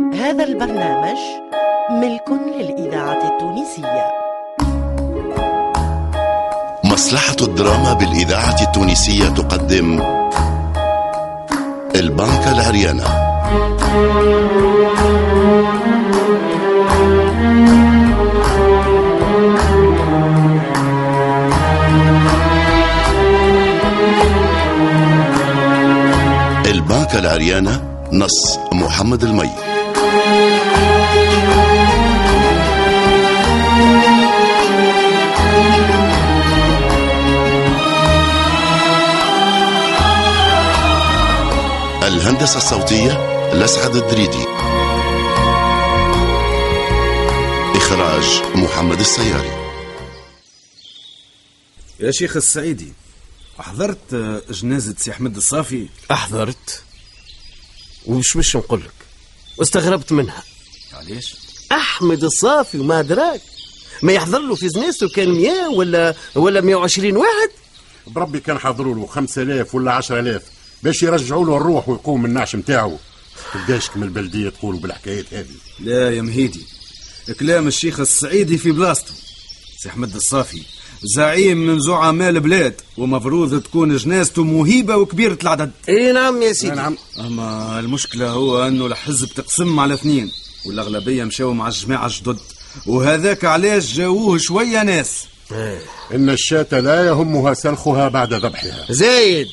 هذا البرنامج ملك للإذاعة التونسية. مصلحة الدراما بالإذاعة التونسية تقدم البنكة العريانة البنكة العريانة نص محمد المي. الهندسة الصوتية لسعد الدريدي. إخراج محمد السياري. يا شيخ السعيدي حضرت جنازة سي أحمد الصافي؟ أحضرت. ومش مش نقول لك؟ واستغربت منها. علاش؟ أحمد الصافي وما أدراك. ما يحضر له في جنازته كان 100 ولا ولا 120 واحد؟ بربي كان حضروا له 5000 ولا 10000 باش يرجعوا له الروح ويقوم من النعش نتاعو تلقاش كم البلدية تقولوا بالحكايات هذه. لا يا مهيدي كلام الشيخ السعيدي في بلاصتو سي أحمد الصافي. زعيم من زعماء البلاد ومفروض تكون جنازته مهيبة وكبيرة العدد. إي نعم يا سيدي. نعم. أما المشكلة هو أنه الحزب تقسم على اثنين والأغلبية مشاو مع الجماعة الجدد. وهذاك علاش جاووه شوية ناس. إن الشاة لا يهمها سلخها بعد ذبحها. زايد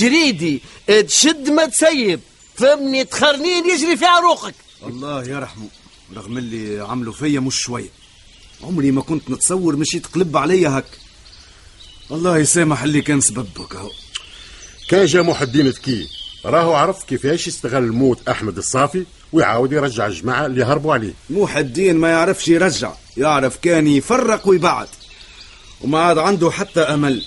جريدي تشد ما تسيب. فهمني تخرنين يجري في عروقك الله يرحمه رغم اللي عملوا فيا مش شوية. عمري ما كنت نتصور مشي تقلب عليا هك. الله يسامح اللي كان سببك أهو. كان جا محي الدين ذكي راهو عرف كيفاش يستغل موت أحمد الصافي ويعاود يرجع الجماعة اللي هربوا عليه. موحى الدين ما يعرفش يرجع يعرف كان يفرق ويبعد. وما عاد عنده حتى أمل.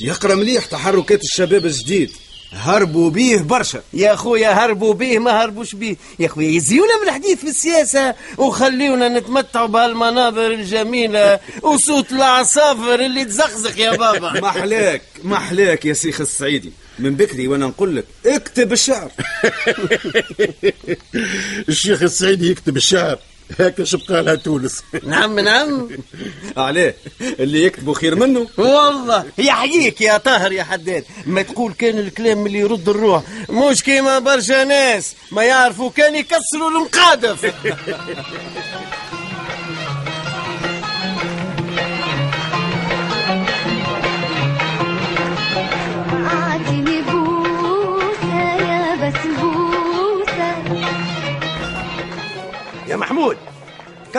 يقرأ مليح تحركات الشباب الجديد. هربوا بيه برشا. يا خويا هربوا بيه ما هربوش بيه. يا خويا يزيونا من الحديث في السياسة وخليونا نتمتعوا بهالمناظر الجميلة وصوت العصافر اللي تزخزخ يا بابا. محلاك محلاك يا شيخ السعيدي. من بكري وأنا نقول لك اكتب الشعر. الشيخ السعيدي يكتب الشعر. هكا شبقى لها تونس. نعم نعم. عليه اللي يكتبوا خير منه. والله. يحييك يا طاهر يا حداد. ما تقول كان الكلام اللي يرد الروح. مش كيما برشا ناس. ما يعرفوا كان يكسروا المقادف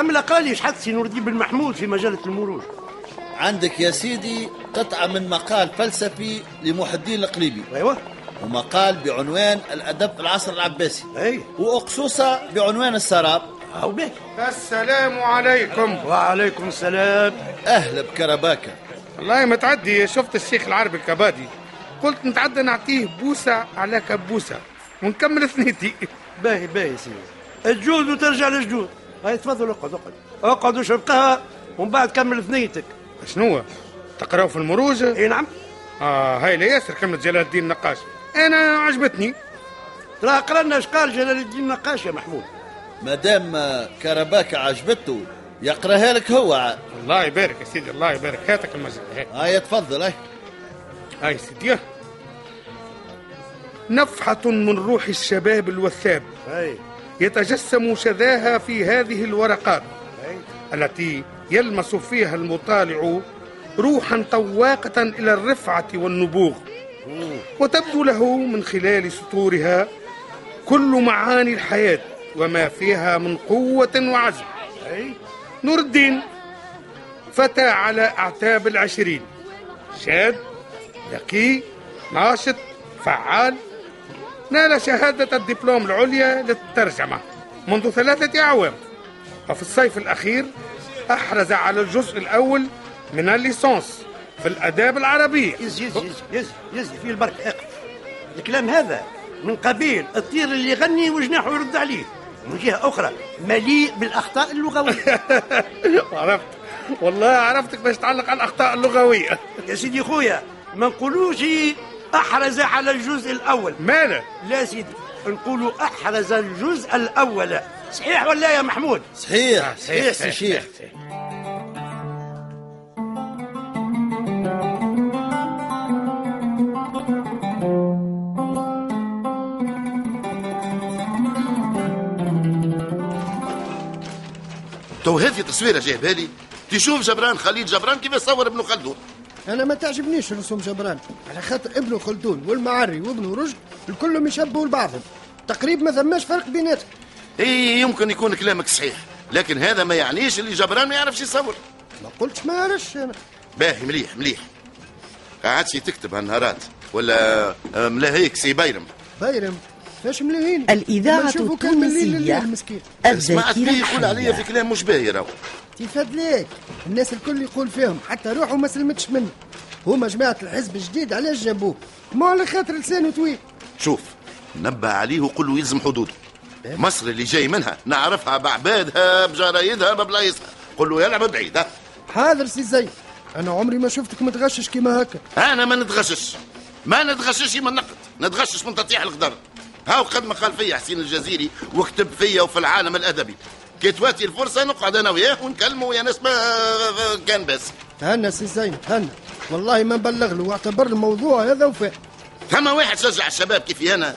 كم لقالي شحال سي نور الدين بن محمود في مجلة المروج. عندك يا سيدي قطعة من مقال فلسفي لمحي الدين القليبي. أيوه. ومقال بعنوان الأدب في العصر العباسي. أي. وأقصوصة بعنوان السراب. أو به السلام عليكم. وعليكم السلام. أهلا بكرباكة والله متعدي شفت الشيخ العربي الكبادي. قلت نتعدى نعطيه بوسة على كبوسة. ونكمل ثنيتي باهي باهي سيدي. الجود وترجع للجود هاي تفضل اقعد اقعد. اقعد واشرب قهوة ومن بعد كمل ثنيتك شنو؟ تقراو في المروج إي نعم. آه هاي لا ياسر كلمة جلال الدين النقاش. أنا عجبتني. ترى قرنا اش قال جلال الدين النقاش يا محمود. مادام كرباكة عجبته يقرأها لك هو. عاد الله يبارك يا سيدي الله يبارك. هاتك المزيد هاي هاي تفضل هاي. هاي سيدي. نفحة من روح الشباب الوثاب. اي يتجسم شذاها في هذه الورقات التي يلمس فيها المطالع روحا طواقة إلى الرفعة والنبوغ. وتبدو له من خلال سطورها كل معاني الحياة وما فيها من قوة وعزم. نور الدين فتى على أعتاب العشرين. شاب ذكي ناشط فعال نال شهادة الدبلوم العليا للترجمة منذ ثلاثة أعوام. وفي الصيف الأخير أحرز على الجزء الأول من الليسانس في الآداب العربية. يز يز يز يز يز في البركة اقف. الكلام هذا من قبيل الطير اللي يغني وجناحه يرد عليه. من جهة أخرى مليء بالأخطاء اللغوية. عرفت. والله عرفتك باش تعلق على الأخطاء اللغوية. يا سيدي خويا ما نقولوش أحرز على الجزء الأول. ماله لا سيدي نقولوا أحرز الجزء الأول. صحيح ولا يا محمود؟ صحيح. صحيح سي شيخ. تو هذه تصويره جايبها لي تشوف جبران خليل جبران كيف يصور ابن خلدون. أنا ما تعجبنيش رسوم جبران على خاطر ابن خلدون والمعري وابن رشد الكلهم يشبهوا لبعضهم. تقريبا ما ثماش فرق بيناتهم. إي يمكن يكون كلامك صحيح لكن هذا ما يعنيش اللي جبران ما يعرفش يصور. ما قلتش ما يعرفش أنا باهي مليح مليح. قعدتش تكتب هالنهارات ولا ملاهيك سي بيرم؟ مليهين الإذاعة التونسية لليل مسكين سمعت الذاكرة يقول عليا في كلام مش باهي راهو. تفاد ليك الناس الكل يقول فيهم حتى روحه ما سلمتش منه. هما جماعة الحزب الجديد علاش جابوه؟ ما على خاطر لسانه طويل. شوف نبه عليه وقول له يلزم حدوده. مصر اللي جاي منها نعرفها بعبادها بجرايدها ببلايصها قل له يلعب بعيد حاضر سي زين أنا عمري ما شفتك متغشش كيما هكا. أنا ما نتغشش. ما نتغشش من نقد نتغشش من تطيح القدر هاو قد ما قال فيا حسين الجزيري وكتب فيا وفي العالم الأدبي. كي تواتي الفرصة نقعد أنا وياه ونكلمه يا ناس ما كان بس. تهنى سي زين تهنى والله ما نبلغ له واعتبر الموضوع هذا وفاء ثم واحد شجع الشباب كيفي أنا.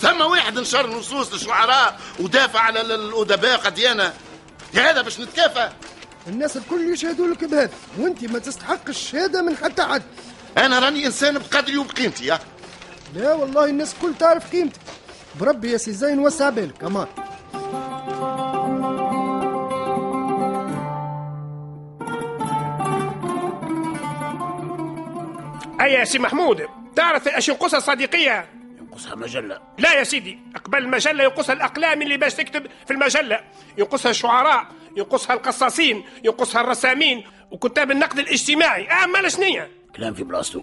ثم واحد نشر نصوص للشعراء ودافع على ال- الأدباء قد أنا. يا هذا باش نتكافى. الناس الكل يشهدوا لك بهذا وأنت ما تستحق الشهاده من حتى حد. أنا راني إنسان بقدري وبقيمتي يا. لا والله الناس الكل تعرف قيمتك. بربي يا سي زين وسع بالك أمان. أي يا سي محمود تعرف إيش ينقصها الصادقية؟ ينقصها مجلة. لا يا سيدي قبل المجلة ينقصها الأقلام اللي باش تكتب في المجلة. ينقصها الشعراء ينقصها القصاصين ينقصها الرسامين وكتاب النقد الاجتماعي. أما شنية؟ كلام في بلاصتو.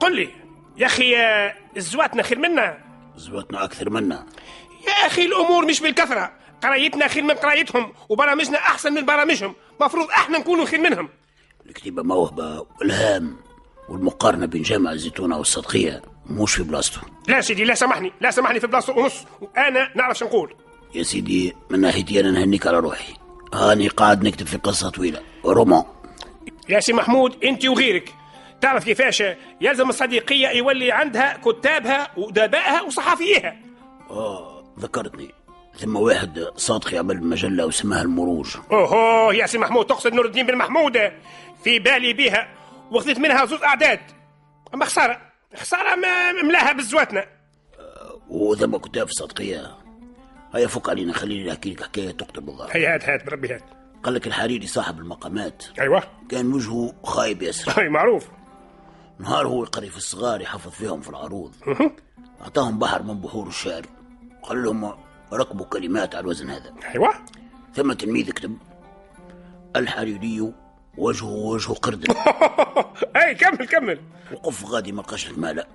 قل لي. يا أخي زواتنة خير منا. زواتنة أكثر منا. يا أخي الأمور مش بالكثرة. قرايتنا خير من قرايتهم وبرامجنا أحسن من برامجهم. مفروض إحنا نكونوا خير منهم. الكتيبة موهبة والهام والمقارنة بين جامع الزيتونة والصادقية مش في بلاصتو لا سيدي لا سامحني. لا سامحني في بلاصتو ونص. وأنا نعرف شو نقول. يا سيدي من ناحيتي أنا نهنيك على روحي. هاني قاعد نكتب في قصة طويلة. roman يا سي محمود أنت وغيرك. تعرف كيفاش؟ يلزم الصادقية يولي عندها كتابها وأدبائها وصحفيها آه ذكرتني. ثم واحد صادق يعمل مجلة وسماها المروج. أوهو يا سي محمود تقصد نور الدين بن محمود؟ في بالي بها وخذت منها زوز أعداد. أما خسارة خسارة ملاها بزواتنا. وثم كتاب صدقية. هيا فك علينا خليني نحكي لك حكاية تقتل بالضبط هي هات هات بربي هات. قال لك الحريري صاحب المقامات. أيوة. كان وجهه خايب ياسر. أي معروف. نهار هو يقري في الصغار يحفظ فيهم في العروض. أعطاهم بحر من بحور الشعر. وقال لهم ركبوا كلمات على الوزن هذا. أيوة. ثم تلميذ كتب الحريري وجهه وجه قرد. أي كمل كمل. وقف غادي ما لقاش الماء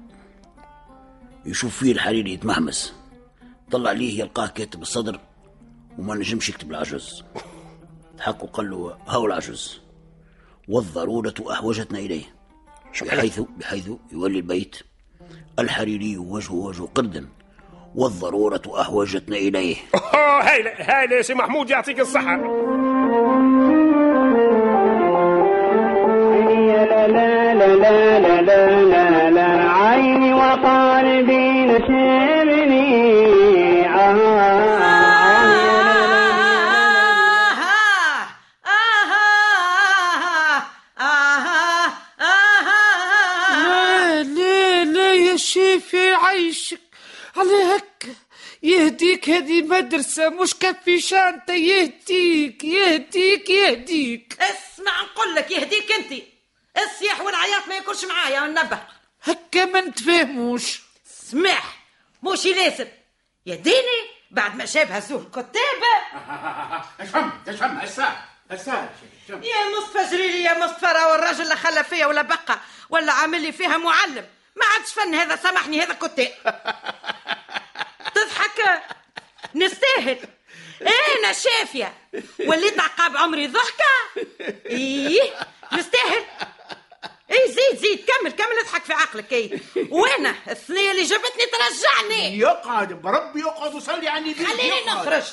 يشوف فيه الحريري يتمحمس. طلع ليه يلقاه كاتب الصدر وما نجمش يكتب العجز ضحك وقال له هاو العجز والضرورة أحوجتنا إليه. بحيث بحيث يولي البيت الحريري وجهه وجه قرد والضرورة أحوجتنا إليه. هايلة هايلة يا سي محمود يعطيك الصحة؟ يعيشك على هكا يهديك هذه مدرسة. مش كفي شانطة يهديك. يهديك. يهديك. اسمع نقول لك يهديك أنت. الصياح والعياط ما يكونش معايا. ونبه هكا ما نتفاهموش. سمح. مش لازم يديني بعد ما شابها سوء الكتابة اشفهم اشفهم الساعة الساعة يا مصطفى جريلي يا مصطفى راهو الراجل لا خلى فيا ولا بقى ولا عامل لي فيها معلم. عادش فن هذا سامحني هذا كتاب تضحك؟ نستاهل. أنا شافية. وليت عقاب عمري ضحكة. إيه نستاهل. إيه زيد زيد كمل كمل اضحك في عقلك اي وأنا الثنية اللي جابتني ترجعني. يقعد بربي يقعد وصلي على النبي خليني. نخرج.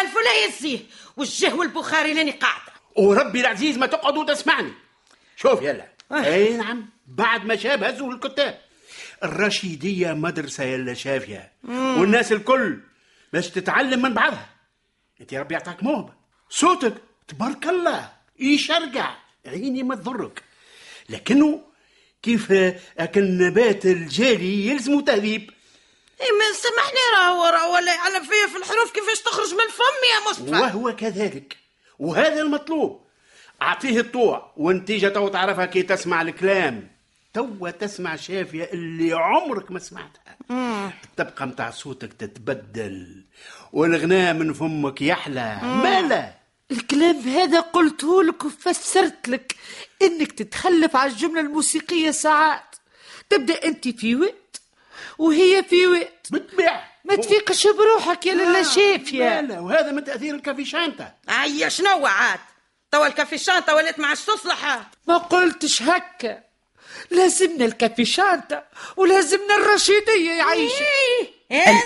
الفلا يزيه والجه والبخاري لاني قاعدة. وربي العزيز ما تقعد وتسمعني. شوف يلا. أي نعم بعد ما شاب هزوا الكتاب. الرشيدية مدرسة يلا شافية. والناس الكل باش تتعلم من بعضها. انت يا ربي يعطاك موهبة. صوتك تبارك الله يشرقع عيني ما تضرك. لكنه كيف اكل النبات الجاري يلزمه تهذيب اي ما سامحني راهو راهو ولا يعلم فيا في الحروف كيفاش تخرج من فمي يا مصطفى. وهو كذلك. وهذا المطلوب. أعطيه الطوع والنتيجة تو تعرفها كي تسمع الكلام. توا تسمع شافية اللي عمرك ما سمعتها. تبقى متاع صوتك تتبدل والغناء من فمك يحلى. مالا؟ الكلام هذا قلته لك وفسرت لك إنك تتخلف على الجملة الموسيقية ساعات. تبدأ أنت في وقت وهي في وقت. بالطبيعه ما تفيقش بروحك يا لالا شافية. مالا وهذا من تأثير الكافيشانتا هيا شنو عاد؟ توا الكافيشانتا ولات ما عادش تصلح ما قلتش هكا. لازمنا الكافيشانتا ولازمنا الرشيدية يعيشوا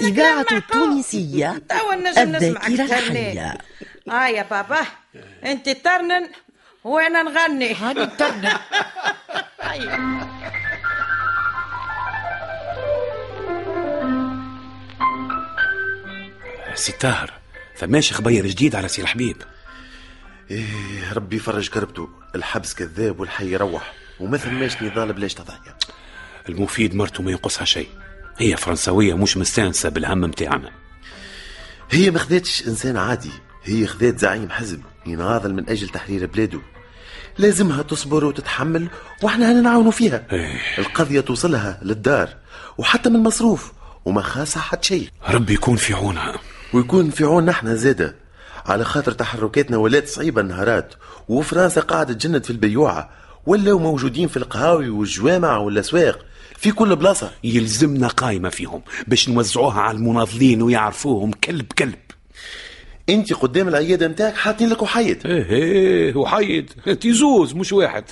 الإذاعة التونسية توا نجم نسمعك الذاكرة الحية آه يا بابا أنت ترنن وأنا نغني؟ هاني ترنن. سي طاهر فماشي خبير جديد على سي الحبيب. إيه ربي يفرج كربته الحبس كذاب والحي يروح. وما ثماش نضال بلاش تضحية المفيد مرته ما ينقصها شيء. هي فرنسوية مش مستانسة بالهم متاعنا هي ما خذاتش إنسان عادي. هي خذات زعيم حزب يناضل من أجل تحرير بلاده. لازمها تصبر وتتحمل وإحنا هنعاونوا فيها. القضية توصلها للدار وحتى من مصروف وما خاصها حد شيء. ربي يكون في عونها. ويكون في عوننا إحنا زادة. على خاطر تحركاتنا ولات صعيبة نهارات وفرنسا قاعدة تجند في البيوعة ولاو موجودين في القهاوي والجوامع والأسواق. في كل بلاصة. يلزمنا قايمة فيهم باش نوزعوها على المناضلين ويعرفوهم كلب كلب. انت قدام العيادة متاعك حاطين لك وحيد. إيه إيه وحيد. تيزوز مش واحد.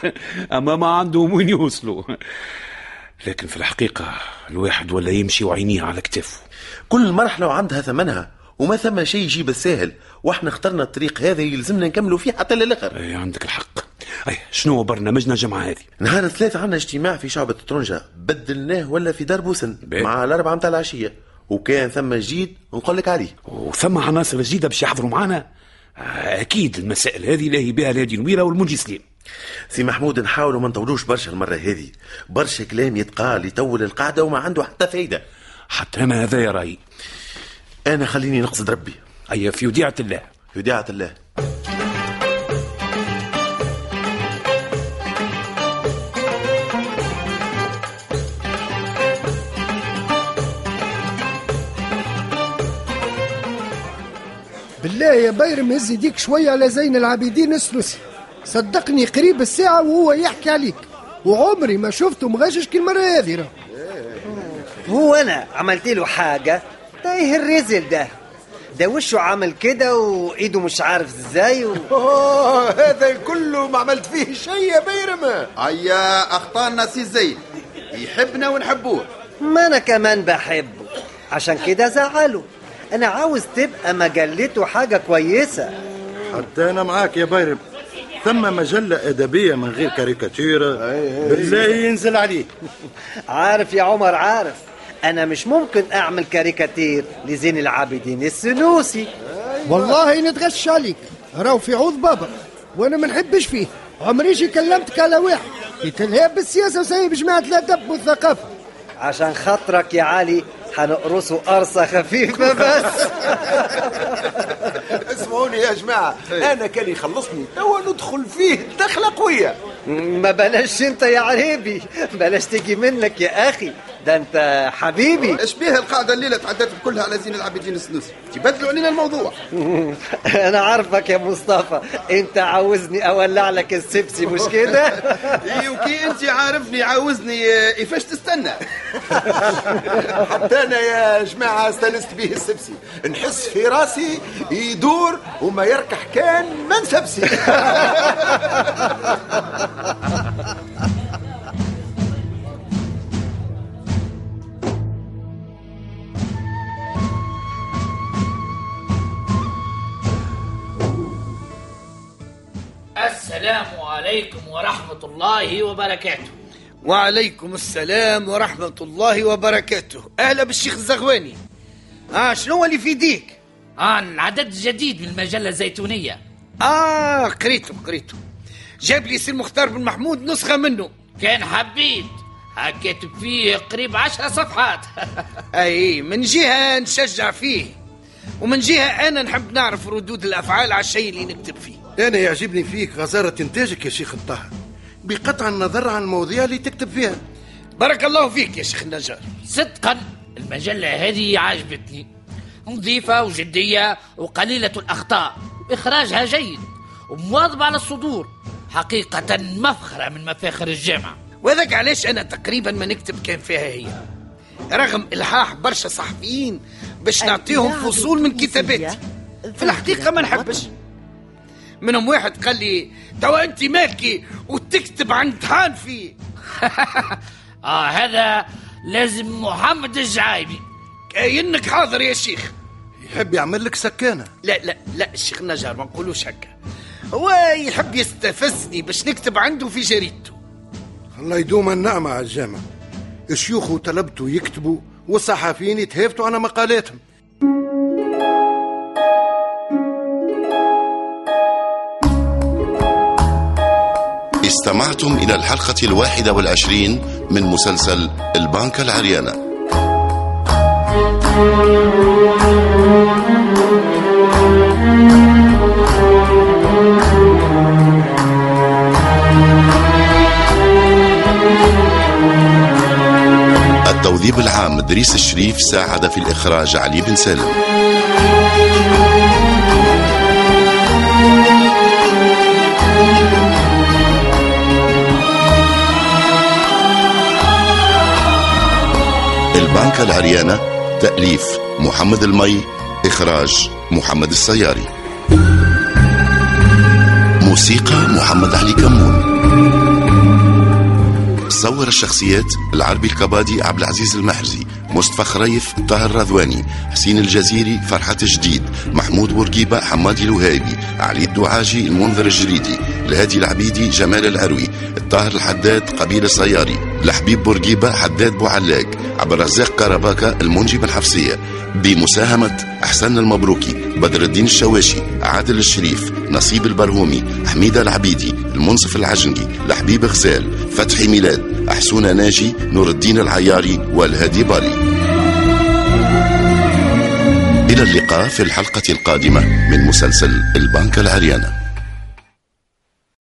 أما ما عندهم وين يوصلوا. لكن في الحقيقة الواحد ولا يمشي وعينيه على كتافه. كل مرحلة وعندها ثمنها وما ثم شيء يجي بالساهل وإحنا اخترنا الطريق هذا يلزمنا نكملوا فيه حتى للآخر. اي عندك الحق. أي شنو هو برنامجنا الجمعة هذه؟ نهار الثلاثة عندنا اجتماع في شعبة طرنجة بدلناه ولا في دار بوسن مع الأربعة متاع العشية. وكان ثم جديد نقول لك عليه. وثم عناصر جديدة باش يحضروا معنا أكيد المسائل هذه لاهي بها الهادي نويرة والمنجي سليم سي محمود نحاولوا ما نطولوش برشا المرة هذه. برشا كلام يتقال يطول القعدة وما عنده حتى فايدة. حتى أنا هذا يا راي. أنا خليني نقصد ربي. أي في وديعة الله. في وديعة الله. بالله يا بايرم هز يديك شوية على زين العابدين السلوسي صدقني قريب الساعة وهو يحكي عليك. وعمري ما شفته مغشش كي المرة هذه راه. هو أنا عملت له حاجة؟ تايه الرزل ده؟ ده وشه عامل كده وإيده مش عارف إزاي و... هذا كله ما عملت فيه شيء يا بيرم هيا أخطانا سي زين. يحبنا ونحبوه. ما أنا كمان بحبه. عشان كده زعله. أنا عاوز تبقى مجلته حاجة كويسة. حتى أنا معاك يا بايرم ثم مجلة أدبية من غير كاريكاتيرة بالله ينزل عليه عارف يا عمر عارف. أنا مش ممكن أعمل كاريكاتير لزين العابدين السنوسي. والله نتغش عليك. راهو في عوض بابا وأنا ما نحبش فيه. عمري شي كلمتك على واحد يتلهب بالسياسة وسايب جماعة الأدب والثقافة. عشان خاطرك يا علي هنقرصه قرصة خفيفة بس اسمعوني يا جماعة أنا كان يخلصني توا ندخل فيه دخلة قوية ما بلاش أنت يا عريبي بلاش تجي منك يا أخي. ده انت حبيبي. إيش بيها القاعدة الليلة تعدت كلها على زين العابدين السنوسي تبدلوا علينا الموضوع. أنا عارفك يا مصطفى. أنت عاوزني أولع لك السبسي مش كده؟ اي وكي أنت عارفني عاوزني كيفاش تستنى؟ حتى أنا يا جماعة استانست به السبسي. نحس في راسي يدور وما يركح كان من سبسي. السلام عليكم ورحمة الله وبركاته. وعليكم السلام ورحمة الله وبركاته. أهلا بالشيخ الزغواني. آه شنو اللي في يديك؟ آه العدد الجديد من المجلة الزيتونية. آه قريته قريته جاب لي سي المختار بن محمود نسخة منه. كان حبيت. كاتب فيه قريب عشرة صفحات. أي من جهة نشجع فيه ومن جهة أنا نحب نعرف ردود الأفعال على الشيء اللي نكتب فيه. أنا يعجبني فيك غزارة إنتاجك يا شيخ الطاهر بقطع النظر عن المواضيع اللي تكتب فيها. بارك الله فيك يا شيخ النجار. صدقا المجلة هذه عجبتني. نظيفة وجدية وقليلة الأخطاء. إخراجها جيد ومواظبة على الصدور. حقيقة مفخرة من مفاخر الجامعة. وذاك علاش أنا تقريبا ما نكتب كان فيها هي. رغم إلحاح برشا صحفيين باش نعطيهم فصول من كتاباتي في الحقيقة ما نحبش. منهم واحد قال لي توا أنت مالكي وتكتب عن حانفي آه هذا لازم محمد الجعايبي كأنك حاضر يا شيخ. يحب يعمل لك سكانة لا لا لا الشيخ نجار ما نقولوش هكا. هو يحب يستفزني باش نكتب عنده في جريدته. الله يدوم النعمة على الجامع. الشيوخ طلبتوا يكتبوا والصحفيين يتهافتوا على مقالاتهم. استمعتم إلى الحلقة الواحدة والعشرين من مسلسل البانكة العريانة. التوظيف العام دريس الشريف ساعد في الإخراج علي بن سالم. البنكة العريانة تأليف محمد المي إخراج محمد السياري. موسيقى محمد علي كمون. صور الشخصيات العربي الكبادي عبد العزيز المحرزي مصطفى خريف طاهر رضواني حسين الجزيري فرحات جديد محمود بورقيبة حمادي الوهيبي علي الدعاجي المنذر الجريدي الهادي العبيدي جمال العروي الطاهر الحداد قبيل الصياري لحبيب بورقيبة حداد بوعلاق عبد الرزاق كرباكة المنجي بالحفصية بمساهمة أحسن المبروكي بدر الدين الشواشي عادل الشريف نصيب البرهومي حميدة العبيدي المنصف العجنقي لحبيب غزال فتحي ميلاد أحسون ناجي نور الدين العياري والهادي بالي. إلى اللقاء في الحلقة القادمة من مسلسل البنك العريانة.